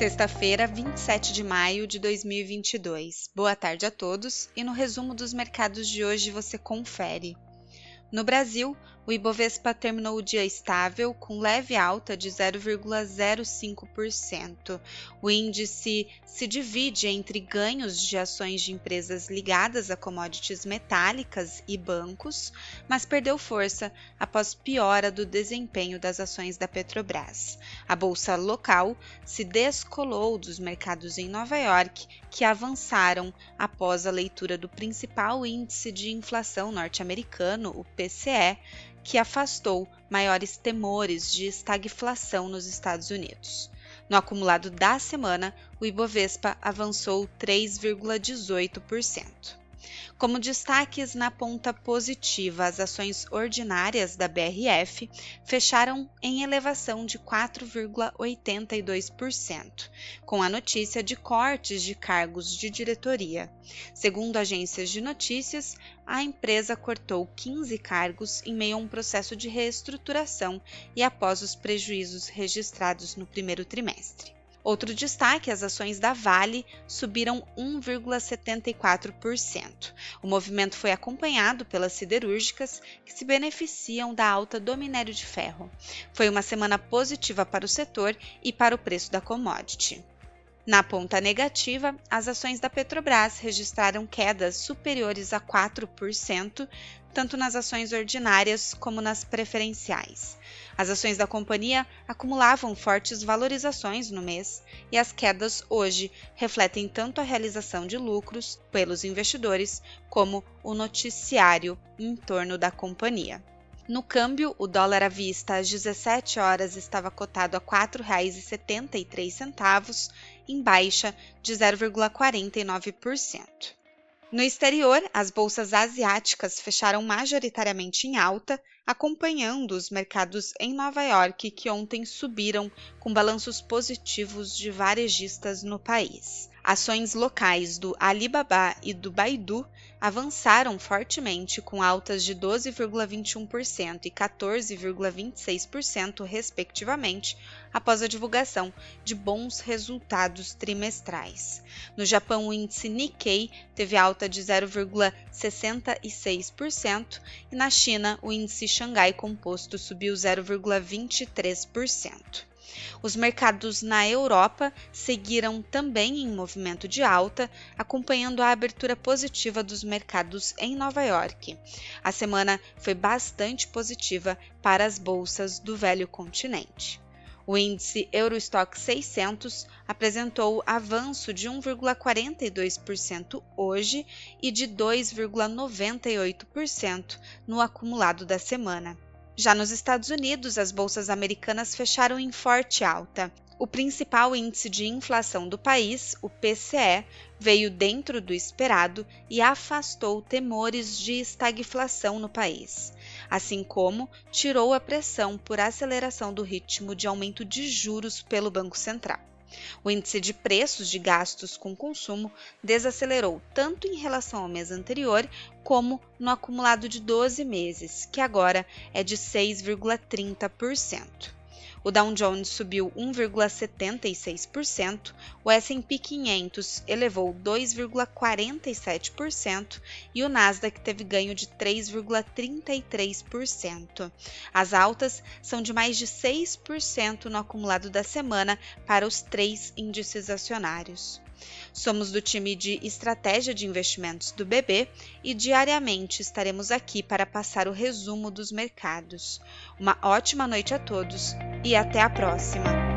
Sexta-feira, 27 de maio de 2022. Boa tarde a todos e no resumo dos mercados de hoje você confere. No Brasil, o Ibovespa terminou o dia estável, com leve alta de 0,05%. O índice se divide entre ganhos de ações de empresas ligadas a commodities metálicas e bancos, mas perdeu força após piora do desempenho das ações da Petrobras. A bolsa local se descolou dos mercados em Nova York, que avançaram após a leitura do principal índice de inflação norte-americano, o PCE, que afastou maiores temores de estagflação nos Estados Unidos. No acumulado da semana, o Ibovespa avançou 3,18%. Como destaques na ponta positiva, as ações ordinárias da BRF fecharam em elevação de 4,82%, com a notícia de cortes de cargos de diretoria. Segundo agências de notícias, a empresa cortou 15 cargos em meio a um processo de reestruturação e após os prejuízos registrados no primeiro trimestre. Outro destaque: as ações da Vale subiram 1,74%. O movimento foi acompanhado pelas siderúrgicas, que se beneficiam da alta do minério de ferro. Foi uma semana positiva para o setor e para o preço da commodity. Na ponta negativa, as ações da Petrobras registraram quedas superiores a 4%, tanto nas ações ordinárias como nas preferenciais. As ações da companhia acumulavam fortes valorizações no mês e as quedas hoje refletem tanto a realização de lucros pelos investidores como o noticiário em torno da companhia. No câmbio, o dólar à vista às 17 horas estava cotado a R$ 4,73, em baixa de 0,49%. No exterior, as bolsas asiáticas fecharam majoritariamente em alta, acompanhando os mercados em Nova York, que ontem subiram com balanços positivos de varejistas no país. Ações locais do Alibaba e do Baidu avançaram fortemente com altas de 12,21% e 14,26%, respectivamente, após a divulgação de bons resultados trimestrais. No Japão, o índice Nikkei teve alta de 0,66% e na China, o índice Xangai Composto subiu 0,23%. Os mercados na Europa seguiram também em movimento de alta, acompanhando a abertura positiva dos mercados em Nova York. A semana foi bastante positiva para as bolsas do velho continente. O índice Eurostock 600 apresentou avanço de 1,42% hoje e de 2,98% no acumulado da semana. Já nos Estados Unidos, as bolsas americanas fecharam em forte alta. O principal índice de inflação do país, o PCE, veio dentro do esperado e afastou temores de estagflação no país, assim como tirou a pressão por aceleração do ritmo de aumento de juros pelo Banco Central. O índice de preços de gastos com consumo desacelerou tanto em relação ao mês anterior como no acumulado de 12 meses, que agora é de 6,30%. O Dow Jones subiu 1,76%, o S&P 500 elevou 2,47% e o Nasdaq teve ganho de 3,33%. As altas são de mais de 6% no acumulado da semana para os três índices acionários. Somos do time de estratégia de investimentos do BB e diariamente estaremos aqui para passar o resumo dos mercados. Uma ótima noite a todos e até a próxima!